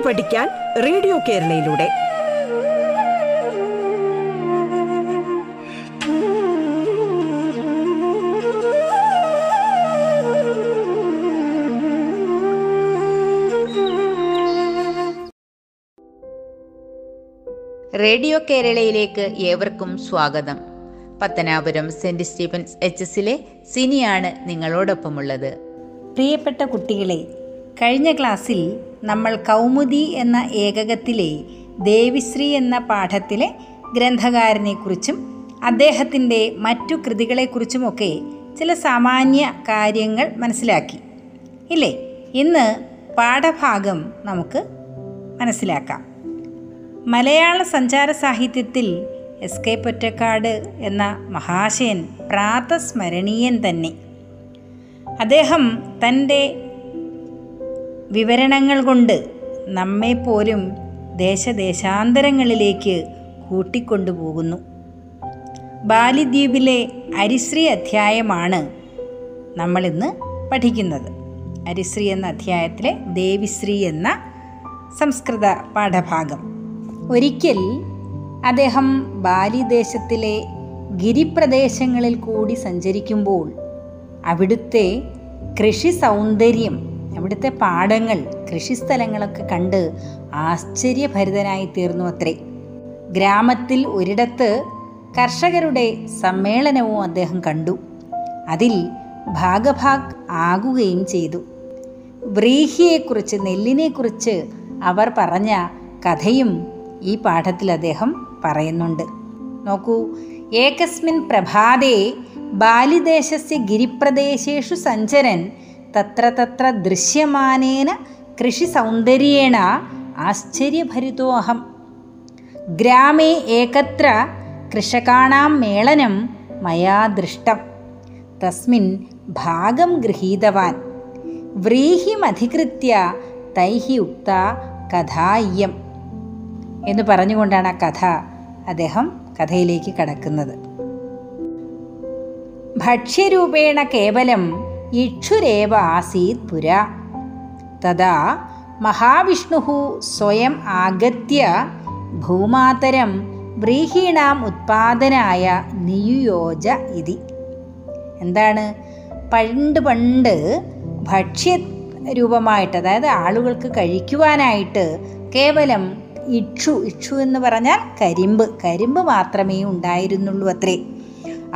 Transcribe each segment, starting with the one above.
കേട്ടു പഠിക്കാൻ radio കേരളയിലൂടെ. Radio കേരളയിലേക്ക് ഏവർക്കും സ്വാഗതം. പത്തനാപുരം സെന്റ് സ്റ്റീഫൻസ് എച്ച് എസിലെ സിനിയാണ് നിങ്ങളോടൊപ്പമുള്ളത്. പ്രിയപ്പെട്ട കുട്ടികളെ കഴിഞ്ഞ ക്ലാസ്സിൽ നമ്മൾ കൗമുദി എന്ന ഏകകത്തിലെ ദേവിശ്രീ എന്ന പാഠത്തിലെ ഗ്രന്ഥകാരനെക്കുറിച്ചും അദ്ദേഹത്തിന്റെ മറ്റു കൃതികളെക്കുറിച്ചുമൊക്കെ ചില സാമാന്യ കാര്യങ്ങൾ മനസ്സിലാക്കി. ഇല്ലേ? ഇന്ന് പാഠഭാഗം നമുക്ക് മനസ്സിലാക്കാം. മലയാള സഞ്ചാര സാഹിത്യത്തിൽ എസ് കെ പൊറ്റക്കാട് എന്ന മഹാശയൻ പ്രാതസ്മരണീയൻ തന്നെ. അദ്ദേഹം തന്റെ വിവരണങ്ങൾ കൊണ്ട് നമ്മെപ്പോലും ദേശദേശാന്തരങ്ങളിലേക്ക് കൂട്ടിക്കൊണ്ടുപോകുന്നു. ബാലിദ്വീപിലെ അരിശ്രീ അധ്യായമാണ് നമ്മളിന്ന് പഠിക്കുന്നത്. അരിശ്രീ എന്ന അധ്യായത്തിലെ ദേവിശ്രീ എന്ന സംസ്കൃത പാഠഭാഗം. ഒരിക്കൽ അദ്ദേഹം ബാലിദേശത്തിലെ ഗിരിപ്രദേശങ്ങളിൽ കൂടി സഞ്ചരിക്കുമ്പോൾ അവിടുത്തെ കൃഷി സൗന്ദര്യം അവിടുത്തെ പാടങ്ങൾ കൃഷിസ്ഥലങ്ങളൊക്കെ കണ്ട് ആശ്ചര്യഭരിതനായി തീർന്നു അത്രേ. ഗ്രാമത്തിൽ ഒരിടത്ത് കർഷകരുടെ സമ്മേളനവും അദ്ദേഹം കണ്ടു. അതിൽ ഭാഗഭാഗ് ആകുകയും ചെയ്തു. വ്രീഹിയെക്കുറിച്ച് നെല്ലിനെക്കുറിച്ച് അവർ പറഞ്ഞ കഥയും ഈ പാഠത്തിൽ അദ്ദേഹം പറയുന്നുണ്ട്. നോക്കൂ ഏകസ്മിൻ പ്രഭാതേ ബാലിദേശസ്യ ഗിരിപ്രദേശേഷു സഞ്ചരൻ തത്ര തത്ര ദൃശ്യമാനേന കൃഷി സൗന്ദര്യേണ ആശ്ചര്യഭരിതോ അഹം. ഗ്രാമേ ഏകത്ര കൃഷകാണാം മേളനം മയാ ദൃഷ്ടം. തസ്മിൻ ഭാഗം ഗൃഹീതവാൻ. വ്രീഹിമധികൃത്യ തൈഹി ഉക്ത കഥായ്യം എന്ന് പറഞ്ഞുകൊണ്ടാണ് ആ കഥ അദ്ദേഹം കഥയിലേക്ക് കടക്കുന്നത്. ഭക്ഷ്യരൂപേണ കേവലം ഇക്ഷുരേവ ആസീത് പുര. തഥാ മഹാവിഷ്ണു സ്വയം ആഗത്യ ഭൂമാതരം വ്രീഹീണാം ഉത്പാദനായ നിയുയോജ ഇതി. എന്താണ്? പണ്ട് പണ്ട് ഭക്ഷ്യ രൂപമായിട്ട് അതായത് ആളുകൾക്ക് കഴിക്കുവാനായിട്ട് കേവലം ഇക്ഷു ഇക്ഷു എന്ന് പറഞ്ഞാൽ കരിമ്പ് കരിമ്പ് മാത്രമേ ഉണ്ടായിരുന്നുള്ളൂ അത്രേ.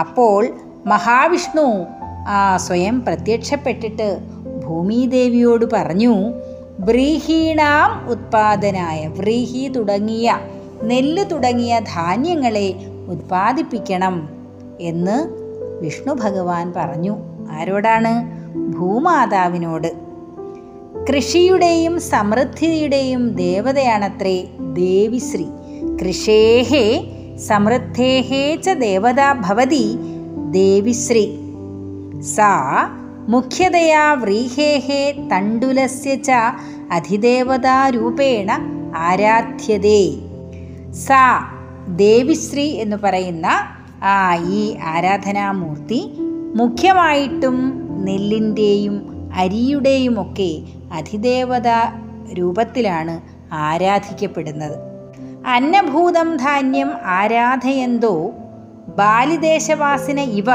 അപ്പോൾ മഹാവിഷ്ണു ആ സ്വയം പ്രത്യക്ഷപ്പെട്ടിട്ട് ഭൂമിദേവിയോട് പറഞ്ഞു വ്രീഹീണാം ഉത്പാദനായ വ്രീഹി തുടങ്ങിയ നെല്ല് തുടങ്ങിയ ധാന്യങ്ങളെ ഉത്പാദിപ്പിക്കണം എന്ന് വിഷ്ണു ഭഗവാൻ പറഞ്ഞു. ആരോടാണ്? ഭൂമാതാവിനോട്. കൃഷിയുടെയും സമൃദ്ധിയുടെയും ദേവതയാണത്രേ ദേവിശ്രീ കൃഷേഹേ സമൃദ്ധേഹേ ച ദേവത ഭവതി ദേവിശ്രീ സാ മുഖ്യതയാ വ്രീഹേः തണ്ടുലസ്യ ച അധിദേവതാരൂപേണ ആരാധ്യതേ. സാ ദേവിശ്രീ എന്ന് പറയുന്ന ആ ഈ ആരാധനാമൂർത്തി മുഖ്യമായിട്ടും നെല്ലിന്റെയും അരിയുടെയും ഒക്കെ അധിദേവത രൂപത്തിലാണ് ആരാധിക്കപ്പെടുന്നത്. അന്നഭൂതം ധാന്യം ആരാധയന്തോ ബാലിദേശവാസിന ഇവ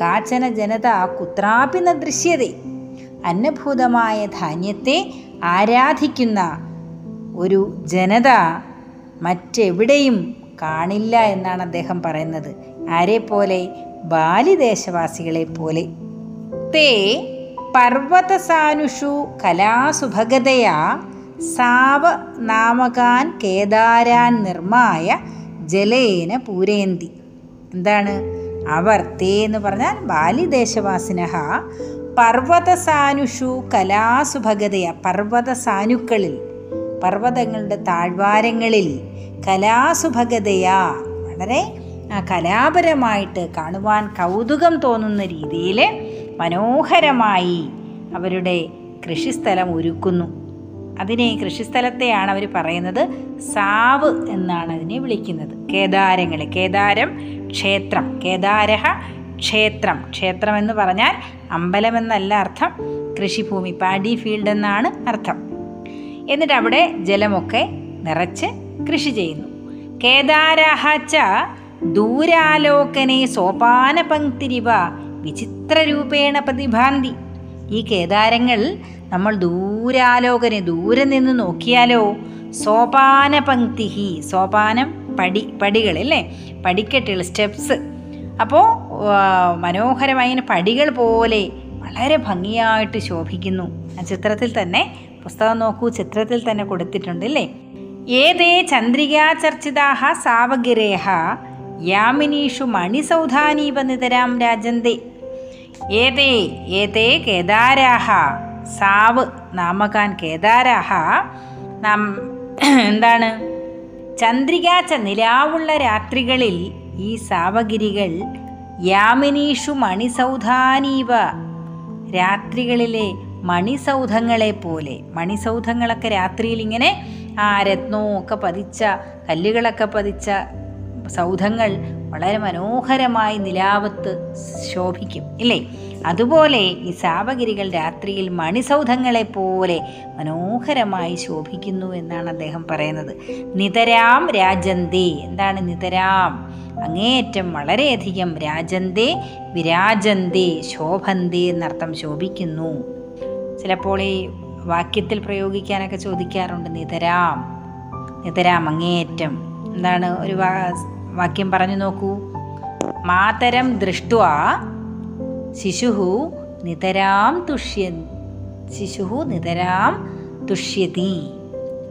കാച്ചന ജനത കുത്രാപി ന ദൃശ്യതേ. അന്നഭൂതമായ ധാന്യത്തെ ആരാധിക്കുന്ന ഒരു ജനത മറ്റെവിടെയും കാണില്ല എന്നാണ് അദ്ദേഹം പറയുന്നത്. ആരെ ആരെപ്പോലെ ബാലിദേശവാസികളെ പോലെ. തേ പർവതസാനുഷു കലാസുഭഗതയാ സാവ നാമകാൻ കേദാരാൻ നിർമ്മായ ജലേന പൂരേന്തി. എന്താണ്? അവർ തേ എന്ന് പറഞ്ഞാൽ ബാലിദേശവാസിനഹ പർവതസാനുഷു കലാസുഭഗതയ. പർവതസാനുക്കളിൽ പർവതങ്ങളുടെ താഴ്വാരങ്ങളിൽ കലാസുഭഗതയാ. വളരെ കലാപരമായിട്ട് കാണുവാൻ കൗതുകം തോന്നുന്ന രീതിയിൽ മനോഹരമായി അവരുടെ കൃഷിസ്ഥലം ഒരുക്കുന്നു. അതിനെ കൃഷിസ്ഥലത്തെയാണ് അവർ പറയുന്നത് സാവ് എന്നാണ് അതിനെ വിളിക്കുന്നത്. കേദാരങ്ങൾ കേദാരം ക്ഷേത്രം. കേദാരഹ ക്ഷേത്രം. ക്ഷേത്രം എന്ന് പറഞ്ഞാൽ അമ്പലം എന്നല്ല അർത്ഥം കൃഷിഭൂമി പാഡി ഫീൽഡ് എന്നാണ് അർത്ഥം. എന്നിട്ട് അവിടെ ജലമൊക്കെ നിറച്ച് കൃഷി ചെയ്യുന്നു. കേദാരാഹ ച ദൂരാലോകനെ സോപാനപങ്ക്തിരിവ വിചിത്രരൂപേണ പ്രതിഭാന്തി. ഈ കേദാരങ്ങൾ നമ്മൾ ദൂരാലോകനെ ദൂരെ നിന്ന് നോക്കിയാലോ സോപാനപങ്ക്തി സോപാനം പടി പടികൾ അല്ലേ? പടിക്കെട്ടുകൾ സ്റ്റെപ്സ്. അപ്പോൾ മനോഹരമായ പടികൾ പോലെ വളരെ ഭംഗിയായിട്ട് ശോഭിക്കുന്നു. ആ ചിത്രത്തിൽ തന്നെ പുസ്തകം നോക്കൂ ചിത്രത്തിൽ തന്നെ കൊടുത്തിട്ടുണ്ട് അല്ലേ ഏതേ ചന്ദ്രികാചർച്ചിതാഹ സാവഗിരേഹ യാമിനീഷു മണിസൗധാനീപനിതരാം രാജന്തേ. ഏതേ ഏതേ കേദാരാഹ സാവ് നാമകാൻ കേദാരാഹ നാം എന്താണ്? ചന്ദ്രികാച്ച നിലാവുള്ള രാത്രികളിൽ ഈ സാവഗിരികൾ യാമിനീഷു മണിസൗധാനീവ. രാത്രികളിലെ മണിസൗധങ്ങളെ പോലെ മണിസൗധങ്ങളൊക്കെ രാത്രിയിൽ ഇങ്ങനെ ആ രത്നവും ഒക്കെ പതിച്ച കല്ലുകളൊക്കെ പതിച്ച സൗധങ്ങൾ വളരെ മനോഹരമായി നിലാവത്ത് ശോഭിക്കും ഇല്ലേ? അതുപോലെ ഈ സാവഗിരികൾ രാത്രിയിൽ മണിസൗധങ്ങളെ പോലെ മനോഹരമായി ശോഭിക്കുന്നു എന്നാണ് അദ്ദേഹം പറയുന്നത്. നിതരാം രാജന്തേ എന്താണ് നിതരാം? അങ്ങേയറ്റം വളരെയധികം രാജന്തേ വിരാജന്തേ ശോഭന്തേ എന്നർത്ഥം ശോഭിക്കുന്നു. ചിലപ്പോൾ ഈ വാക്യത്തിൽ പ്രയോഗിക്കാനൊക്കെ ചോദിക്കാറുണ്ട് നിതരാം നിതരാം അങ്ങേയറ്റം. എന്താണ് ഒരു വാക്യം പറഞ്ഞു നോക്കൂ. മാതരം ദൃഷ്ട ശിശു നിതരാം തുഷ്യ ശിശു നിതരാം തുഷ്യതി.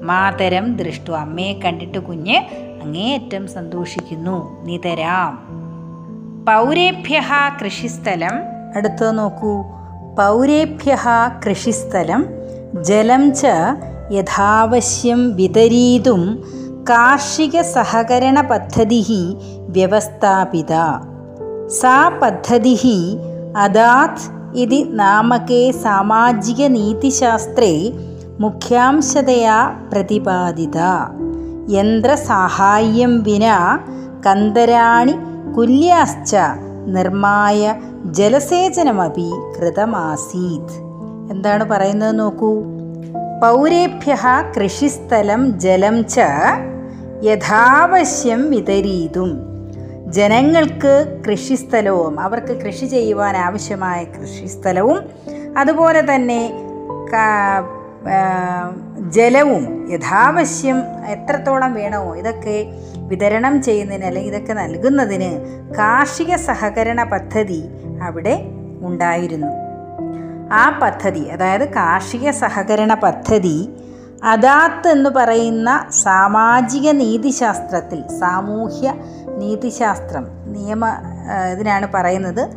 മാതരം ദൃഷ്ടു അമ്മയെ കണ്ടിട്ട് കുഞ്ഞ് അങ്ങേയറ്റം സന്തോഷിക്കുന്നു നിതരാം. പൗരേഭ്യ കൃഷിസ്ഥലം അടുത്ത് നോക്കൂ. പൗരേഭ്യ കൃഷിസ്ഥലം ജലം ച യഥാവശ്യം വിതരീതും കാർഷിക സഹകരണ പദ്ധതി വ്യവസ്ഥാപിത. സാ പദ്ധതി അതാത് ഇതി നാമകേ സാമാജിക നീതിശാസ്ത്രേ മുഖ്യാംശതയാ പ്രതിപാദിത. യന്ത്രസാഹായ്യം വിന കന്തരാണി കുല്യാശ്ച നിർമ്മായ ജലസേചനമപി കൃതമാസീത്. എന്താണ് പറയുന്നത് നോക്കൂ? പൗരേഭ്യ കൃഷിസ്ഥലം ജലം ച യഥാവശ്യം വിതരീതും. ജനങ്ങൾക്ക് കൃഷിസ്ഥലവും അവർക്ക് കൃഷി ചെയ്യുവാൻ ആവശ്യമായ കൃഷിസ്ഥലവും അതുപോലെ തന്നെ ജലവും യഥാവശ്യം എത്രത്തോളം വേണമോ ഇതൊക്കെ വിതരണം ചെയ്യുന്നതിന് അല്ലെങ്കിൽ ഇതൊക്കെ നൽകുന്നതിന് കാർഷിക സഹകരണ പദ്ധതി അവിടെ ഉണ്ടായിരുന്നു. ആ പദ്ധതി അതായത് കാർഷിക സഹകരണ പദ്ധതി അദാത്ത് എന്ന് പറയുന്ന സാമാജിക നീതിശാസ്ത്രത്തിൽ സാമൂഹ്യ നീതിശാസ്ത്രം നിയമ ഇതിനാണ് പറയുന്നത്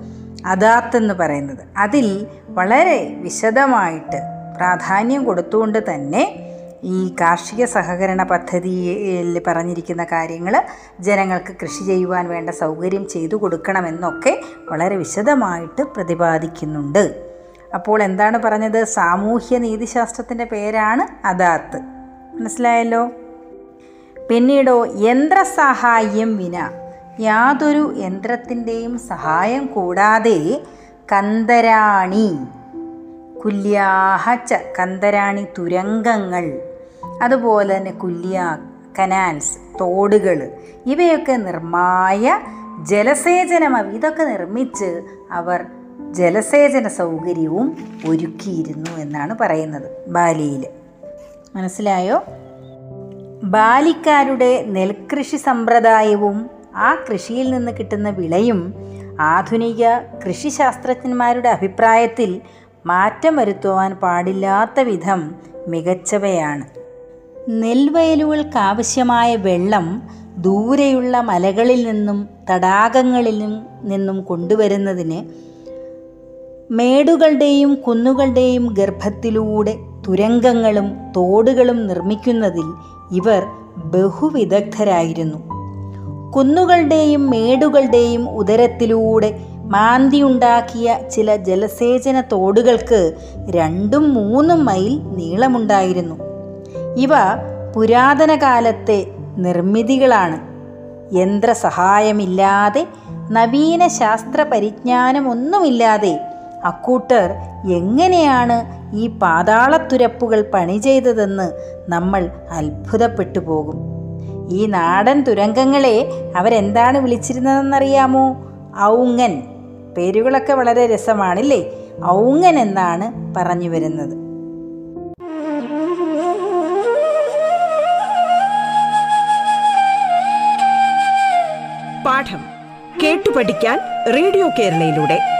അദാത്ത് എന്ന് പറയുന്നത്. അതിൽ വളരെ വിശദമായിട്ട് പ്രാധാന്യം കൊടുത്തുകൊണ്ട് തന്നെ ഈ കാർഷിക സഹകരണ പദ്ധതിയിൽ പറഞ്ഞിരിക്കുന്ന കാര്യങ്ങൾ ജനങ്ങൾക്ക് കൃഷി ചെയ്യുവാൻ വേണ്ട സൗകര്യം ചെയ്തു കൊടുക്കണമെന്നൊക്കെ വളരെ വിശദമായിട്ട് പ്രതിപാദിക്കുന്നുണ്ട്. അപ്പോൾ എന്താണ് പറഞ്ഞത്? സാമൂഹ്യ നീതിശാസ്ത്രത്തിന്റെ പേരാണ് അദാത്ത്. മനസ്സിലായല്ലോ? പിന്നീടോ യന്ത്രസഹായം വിന. യാതൊരു യന്ത്രത്തിന്റെയും സഹായം കൂടാതെ കന്തരാണി. കുല്യാഹ ച കന്തരാണി തുരങ്കങ്ങൾ. അതുപോലെ തന്നെ കുല്യ കനാൽസ് തോടുകൾ. ഇവയൊക്കെ നിർമ്മായ ജലസേചനം ഇതൊക്കെ നിർമ്മിച്ച് അവർ ജലസേചന സൗകര്യവും ഒരുക്കിയിരുന്നു എന്നാണ് പറയുന്നത് ബാലിയിൽ മനസ്സിലായോ? ബാലിക്കാരുടെ നെൽകൃഷി സമ്പ്രദായവും ആ കൃഷിയിൽ നിന്ന് കിട്ടുന്ന വിളയും ആധുനിക കൃഷിശാസ്ത്രജ്ഞന്മാരുടെ അഭിപ്രായത്തിൽ മാറ്റം വരുത്തുവാൻ പാടില്ലാത്ത വിധം മികച്ചവയാണ്. നെൽവയലുകൾക്കാവശ്യമായ വെള്ളം ദൂരെയുള്ള മലകളിൽ നിന്നും തടാകങ്ങളിൽ നിന്നും കൊണ്ടുവരുന്നതിന് മേടുകളുടെയും കുന്നുകളുടെയും ഗർഭത്തിലൂടെ തുരങ്കങ്ങളും തോടുകളും നിർമ്മിക്കുന്നതിൽ ഇവർ ബഹുവിദഗ്ധരായിരുന്നു. കുന്നുകളുടെയും മേടുകളുടെയും ഉദരത്തിലൂടെ മാന്തിയുണ്ടാക്കിയ ചില ജലസേചന തോടുകൾക്ക് രണ്ടും മൂന്നും മൈൽ നീളമുണ്ടായിരുന്നു. ഇവ പുരാതന കാലത്തെ നിർമ്മിതികളാണ്. യന്ത്രസഹായമില്ലാതെ നവീന ശാസ്ത്ര പരിജ്ഞാനമൊന്നുമില്ലാതെ അക്കൂട്ടർ എങ്ങനെയാണ് ഈ പാതാളത്തുരപ്പുകൾ പണി ചെയ്തതെന്ന് നമ്മൾ അത്ഭുതപ്പെട്ടു പോകും. ഈ നാടൻ തുരങ്കങ്ങളെ അവരെന്താണ് വിളിച്ചിരുന്നതെന്നറിയാമോ? ഔങ്ങൻ. പേരുകളൊക്കെ വളരെ രസമാണില്ലേ? ഔങ്ങൻ എന്നാണ് പറഞ്ഞു വരുന്നത്. പാഠം കേട്ടു പഠിക്കാൻ റേഡിയോ കേരളയിലൂടെ.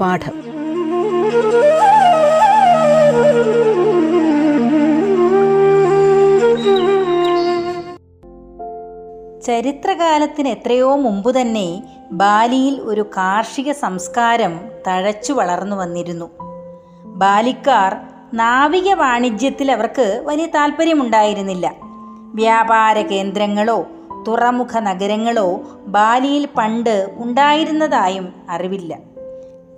പാഠം. ചരിത്രകാലത്തിന് എത്രയോ മുമ്പ് തന്നെ ബാലിയിൽ ഒരു കാർഷിക സംസ്കാരം തഴച്ചു വളർന്നു വന്നിരുന്നു. ബാലിക്കാർ നാവിക വാണിജ്യത്തിൽ അവർക്ക് വലിയ താല്പര്യമുണ്ടായിരുന്നില്ല. വ്യാപാര കേന്ദ്രങ്ങളോ തുറമുഖ നഗരങ്ങളോ ബാലിയിൽ പണ്ട് ഉണ്ടായിരുന്നതായും അറിവില്ല.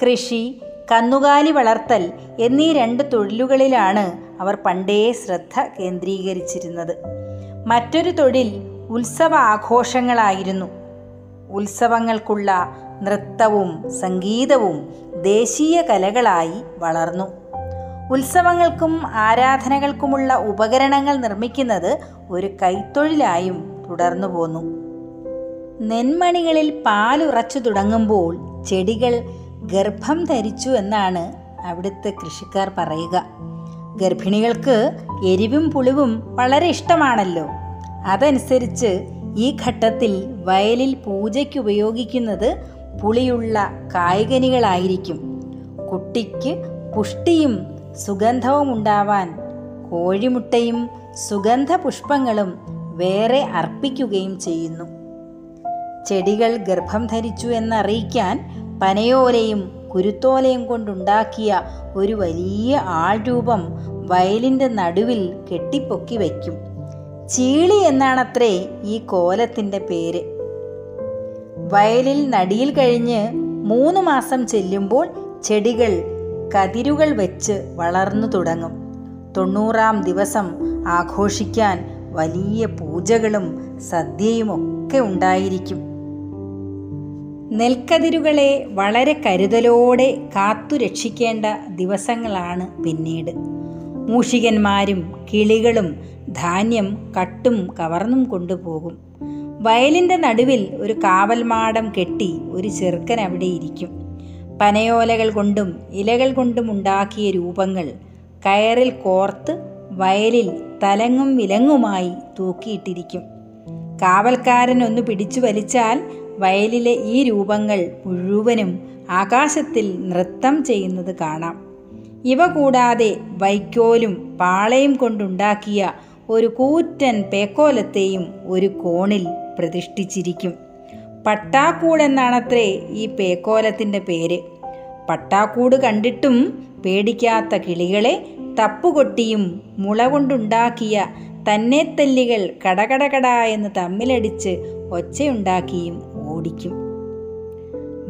കൃഷി കന്നുകാലി വളർത്തൽ എന്നീ രണ്ട് തൊഴിലുകളിലാണ് അവർ പണ്ടേ ശ്രദ്ധ കേന്ദ്രീകരിച്ചിരുന്നത്. മറ്റൊരു തൊഴിൽ ഉത്സവ ആഘോഷങ്ങളായിരുന്നു. ഉത്സവങ്ങൾക്കുള്ള നൃത്തവും സംഗീതവും ദേശീയ കലകളായി വളർന്നു. ഉത്സവങ്ങൾക്കും ആരാധനകൾക്കുമുള്ള ഉപകരണങ്ങൾ നിർമ്മിക്കുന്നത് ഒരു കൈത്തൊഴിലായും തുടർന്നു പോന്നു. നെന്മണികളിൽ പാലുറച്ചു തുടങ്ങുമ്പോൾ ചെടികൾ ഗർഭം ധരിച്ചു എന്നാണ് അവിടുത്തെ കൃഷിക്കാർ പറയുക. ഗർഭിണികൾക്ക് എരിവും പുളിവും വളരെ ഇഷ്ടമാണല്ലോ. അതനുസരിച്ച് ഈ ഘട്ടത്തിൽ വയലിൽ പൂജയ്ക്ക് ഉപയോഗിക്കുന്നത് പുളിയുള്ള കായ്കനികളായിരിക്കും. കുട്ടിക്ക് പുഷ്ടിയും സുഗന്ധവും ഉണ്ടാവാൻ കോഴിമുട്ടയും സുഗന്ധ പുഷ്പങ്ങളും വേറെ അർപ്പിക്കുകയും ചെയ്യുന്നു. ചെടികൾ ഗർഭം ധരിച്ചു എന്നറിയിക്കാൻ പനയോലയും കുരുത്തോലയും കൊണ്ടുണ്ടാക്കിയ ഒരു വലിയ ആൾരൂപം വയലിന്റെ നടുവിൽ കെട്ടിപ്പൊക്കി വയ്ക്കും. ചീളി എന്നാണത്രേ ഈ കോലത്തിന്റെ പേര്. വയലിൽ നടിയിൽ കഴിഞ്ഞ് മൂന്ന് മാസം ചെല്ലുമ്പോൾ ചെടികൾ കതിരുകൾ വെച്ച് വളർന്നു തുടങ്ങും. തൊണ്ണൂറാം ദിവസം ആഘോഷിക്കാൻ വലിയ പൂജകളും സദ്യയും ഒക്കെ ഉണ്ടായിരിക്കും. നെൽക്കതിരുകളെ വളരെ കരുതലോടെ കാത്തു രക്ഷിക്കേണ്ട ദിവസങ്ങളാണ് പിന്നീട്. മൂഷികന്മാരും കിളികളും ധാന്യം കട്ടും കവർന്നും കൊണ്ടുപോകും. വയലിന്റെ നടുവിൽ ഒരു കാവൽമാടം കെട്ടി ഒരു ചെറുക്കൻ അവിടെ ഇരിക്കും. പനയോലകൾ കൊണ്ടും ഇലകൾ കൊണ്ടും ഉണ്ടാക്കിയ രൂപങ്ങൾ കയറിൽ കോർത്ത് വയലിൽ തലങ്ങും വിലങ്ങുമായി തൂക്കിയിട്ടിരിക്കും. കാവൽക്കാരൻ ഒന്ന് പിടിച്ചു വലിച്ചാൽ വയലിലെ ഈ രൂപങ്ങൾ മുഴുവനും ആകാശത്തിൽ നൃത്തം ചെയ്യുന്നത് കാണാം. ഇവ കൂടാതെ വൈക്കോലും പാളയും കൊണ്ടുണ്ടാക്കിയ ഒരു കൂറ്റൻ പേക്കോലത്തെയും ഒരു കോണിൽ പ്രതിഷ്ഠിച്ചിരിക്കും. പട്ടാക്കൂട് എന്നാണത്രേ ഈ പേക്കോലത്തിന്റെ പേര്. പട്ടാക്കൂട് കണ്ടിട്ടും പേടിക്കാത്ത കിളികളെ തപ്പുകൊട്ടിയും മുള കൊണ്ടുണ്ടാക്കിയ തന്നെത്തല്ലികൾ കടകടകട എന്ന് തമ്മിലടിച്ച് ഒച്ചയുണ്ടാക്കിയും ഓടിക്കും.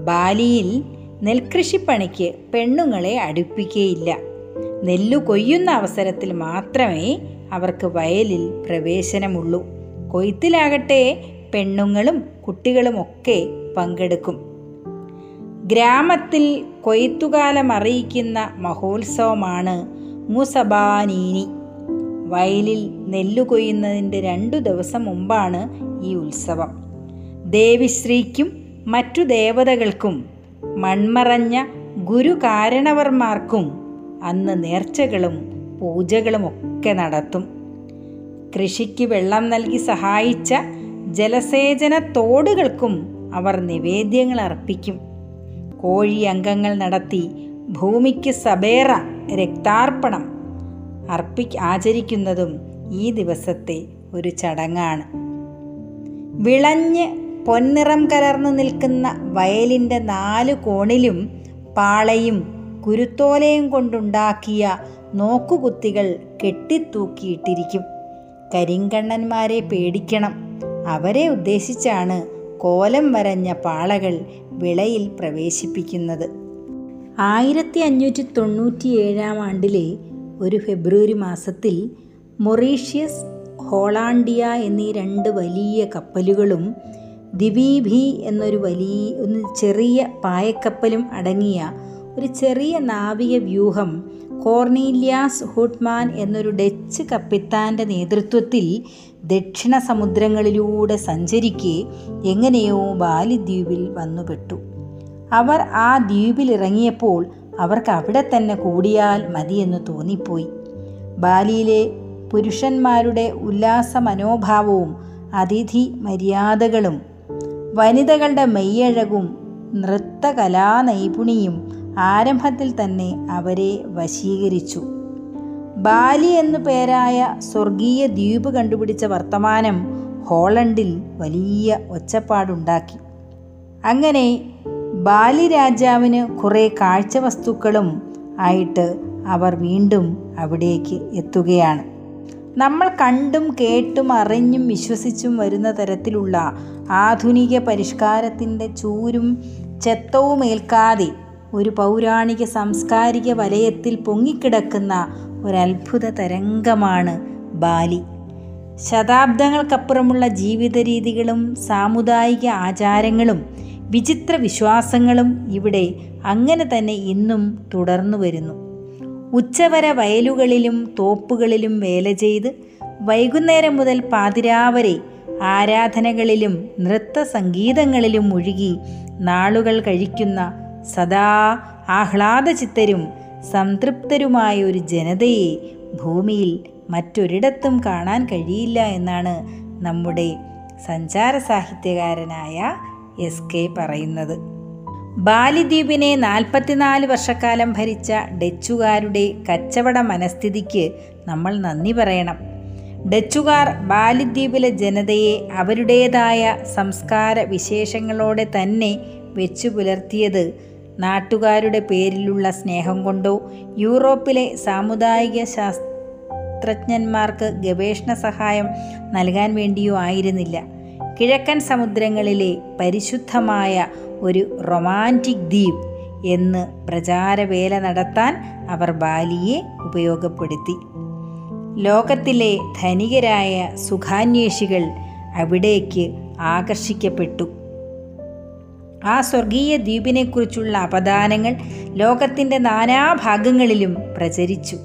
ബാലിയിൽ നെൽകൃഷിപ്പണിക്ക് പെണ്ണുങ്ങളെ അടുപ്പിക്കുകയില്ല നെല്ലു കൊയ്യുന്ന അവസരത്തിൽ മാത്രമേ അവർക്ക് വയലിൽ പ്രവേശനമുള്ളൂ. കൊയ്ത്തിലാകട്ടെ പെണ്ണുങ്ങളും കുട്ടികളുമൊക്കെ പങ്കെടുക്കും. ഗ്രാമത്തിൽ കൊയ്ത്തുകാലം അറിയിക്കുന്ന മഹോത്സവമാണ് മുസബാനീനി. വയലിൽ നെല്ലു കൊയ്യുന്നതിന്റെ രണ്ടു ദിവസം മുമ്പാണ് ഈ ഉത്സവം. ദേവിശ്രീക്കും മറ്റു ദേവതകൾക്കും മൺമറഞ്ഞ ഗുരുകാരണവർമാർക്കും അന്ന് നേർച്ചകളും പൂജകളും ഒക്കെ നടത്തും. കൃഷിക്ക് വെള്ളം നൽകി സഹായിച്ച ജലസേചന തോടുകൾക്കും അവർ നിവേദ്യങ്ങൾ അർപ്പിക്കും. കോഴി അംഗങ്ങൾ നടത്തി ഭൂമിക്ക് സബേറ രക്താർപ്പണം അർപ്പി ആചരിക്കുന്നതും ഈ ദിവസത്തെ ഒരു ചടങ്ങാണ്. വിളഞ്ഞ് പൊന്നിറം കലർന്നു നിൽക്കുന്ന വയലിന്റെ നാല് കോണിലും പാളയും കുരുത്തോലയും കൊണ്ടുണ്ടാക്കിയ നോക്കുകുത്തികൾ കെട്ടിത്തൂക്കിയിട്ടിരിക്കും. കരിങ്കണ്ണന്മാരെ പേടിക്കണം. അവരെ ഉദ്ദേശിച്ചാണ് കോലം വരഞ്ഞ പാളകൾ വിളയിൽ പ്രവേശിപ്പിക്കുന്നത്. ആയിരത്തി അഞ്ഞൂറ്റി തൊണ്ണൂറ്റി ഏഴാം ആണ്ടിലെ ഒരു ഫെബ്രുവരി മാസത്തിൽ മൊറീഷ്യസ് ഹോളാണ്ടിയ എന്നീ രണ്ട് വലിയ കപ്പലുകളും ദിവീഭി എന്നൊരു വലിയ ഒന്ന് ചെറിയ പായക്കപ്പലും അടങ്ങിയ ഒരു ചെറിയ നാവിക വ്യൂഹം കോർണീലിയാസ് ഹുഡ്മാൻ എന്നൊരു ഡച്ച് കപ്പിത്താന്റെ നേതൃത്വത്തിൽ ദക്ഷിണ സമുദ്രങ്ങളിലൂടെ സഞ്ചരിക്കെ എങ്ങനെയോ ബാലിദ്വീപിൽ വന്നുപെട്ടു. അവർ ആ ദ്വീപിൽ ഇറങ്ങിയപ്പോൾ അവർക്ക് അവിടെ തന്നെ കൂടിയാൽ മതിയെന്ന് തോന്നിപ്പോയി. ബാലിയിലെ പുരുഷന്മാരുടെ ഉല്ലാസ മനോഭാവവും അതിഥി മര്യാദകളും വനിതകളുടെ മെയ്യഴകും നൃത്തകലാ നൈപുണിയും ആരംഭത്തിൽ തന്നെ അവരെ വശീകരിച്ചു. ബാലി എന്നു പേരായ സ്വർഗീയ ദ്വീപ് കണ്ടുപിടിച്ച വർത്തമാനം ഹോളണ്ടിൽ വലിയ ഒച്ചപ്പാടുണ്ടാക്കി. അങ്ങനെ ബാലി രാജാവിന് കുറേ കാഴ്ചവസ്തുക്കളും ആയിട്ട് അവർ വീണ്ടും അവിടേക്ക് എത്തുകയാണ്. നമ്മൾ കണ്ടും കേട്ടും അറിഞ്ഞും വിശ്വസിച്ചും വരുന്ന തരത്തിലുള്ള ആധുനിക പരിഷ്കാരത്തിന്റെ ചൂരും ചെത്തവും ഏൽക്കാതെ ഒരു പൗരാണിക സാംസ്കാരിക വലയത്തിൽ പൊങ്ങിക്കിടക്കുന്ന ഒരത്ഭുത തരംഗമാണ് ബാലി. ശതാബ്ദങ്ങൾക്കപ്പുറമുള്ള ജീവിത രീതികളും സാമുദായിക ആചാരങ്ങളും വിചിത്ര വിശ്വാസങ്ങളും ഇവിടെ അങ്ങനെ തന്നെ ഇന്നും തുടർന്നു വരുന്നു. ഉച്ചവര വയലുകളിലും തോപ്പുകളിലും വേല ചെയ്ത് വൈകുന്നേരം മുതൽ പാതിരാവരെ ആരാധനകളിലും നൃത്ത സംഗീതങ്ങളിലും മുഴുകി നാളുകൾ കഴിക്കുന്ന സദാ ആഹ്ലാദചിത്തരും സംതൃപ്തരുമായ ഒരു ജനതയെ ഭൂമിയിൽ മറ്റൊരിടത്തും കാണാൻ കഴിയില്ല എന്നാണ് നമ്മുടെ സഞ്ചാര സാഹിത്യകാരനായ എസ് കെ പറയുന്നത്. ബാലിദ്വീപിനെ നാൽപ്പത്തിനാല് വർഷക്കാലം ഭരിച്ച ഡച്ചുകാരുടെ കച്ചവട മനസ്ഥിതിക്ക് നമ്മൾ നന്ദി പറയണം. ഡച്ചുകാർ ബാലിദ്വീപിലെ ജനതയെ അവരുടേതായ സംസ്കാര വിശേഷങ്ങളോടെ തന്നെ വെച്ചു പുലർത്തിയത് നാട്ടുകാരുടെ പേരിലുള്ള സ്നേഹം കൊണ്ടോ യൂറോപ്പിലെ സാമുദായിക ശാസ്ത്രജ്ഞന്മാർക്ക് ഗവേഷണ സഹായം നൽകാൻ വേണ്ടിയോ ആയിരുന്നില്ല. കിഴക്കൻ സമുദ്രങ്ങളിലെ പരിശുദ്ധമായ ഒരു റൊമാന്റിക് ദ്വീപ് എന്ന് പ്രചാരവേല നടത്താൻ അവർ ബാലിയെ ഉപയോഗപ്പെടുത്തി. ലോകത്തിലെ ധനികരായ സുഖാന്വേഷികൾ അവിടേക്ക് ആകർഷിക്കപ്പെട്ടു. ആ സ്വർഗീയ ദ്വീപിനെക്കുറിച്ചുള്ള അപദാനങ്ങൾ ലോകത്തിന്റെ നാനാഭാഗങ്ങളിലും പ്രചരിച്ചു.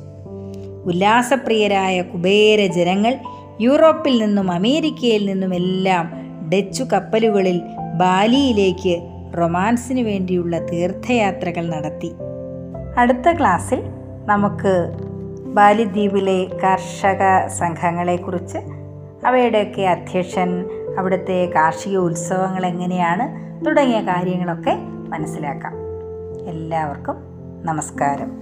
ഉല്ലാസപ്രിയരായ കുബേര ജനങ്ങൾ യൂറോപ്പിൽ നിന്നും അമേരിക്കയിൽ നിന്നുമെല്ലാം ഡച്ചു കപ്പലുകളിൽ ബാലിയിലേക്ക് റൊമാൻസിന് വേണ്ടിയുള്ള തീർത്ഥയാത്രകൾ നടത്തി. അടുത്ത ക്ലാസ്സിൽ നമുക്ക് ബാലിദ്വീപിലെ കർഷക സംഘങ്ങളെക്കുറിച്ച് അവയുടെയൊക്കെ അധ്യക്ഷൻ അവിടുത്തെ കാർഷിക ഉത്സവങ്ങൾ എങ്ങനെയാണ് തുടങ്ങിയ കാര്യങ്ങളൊക്കെ മനസ്സിലാക്കാം. എല്ലാവർക്കും നമസ്കാരം.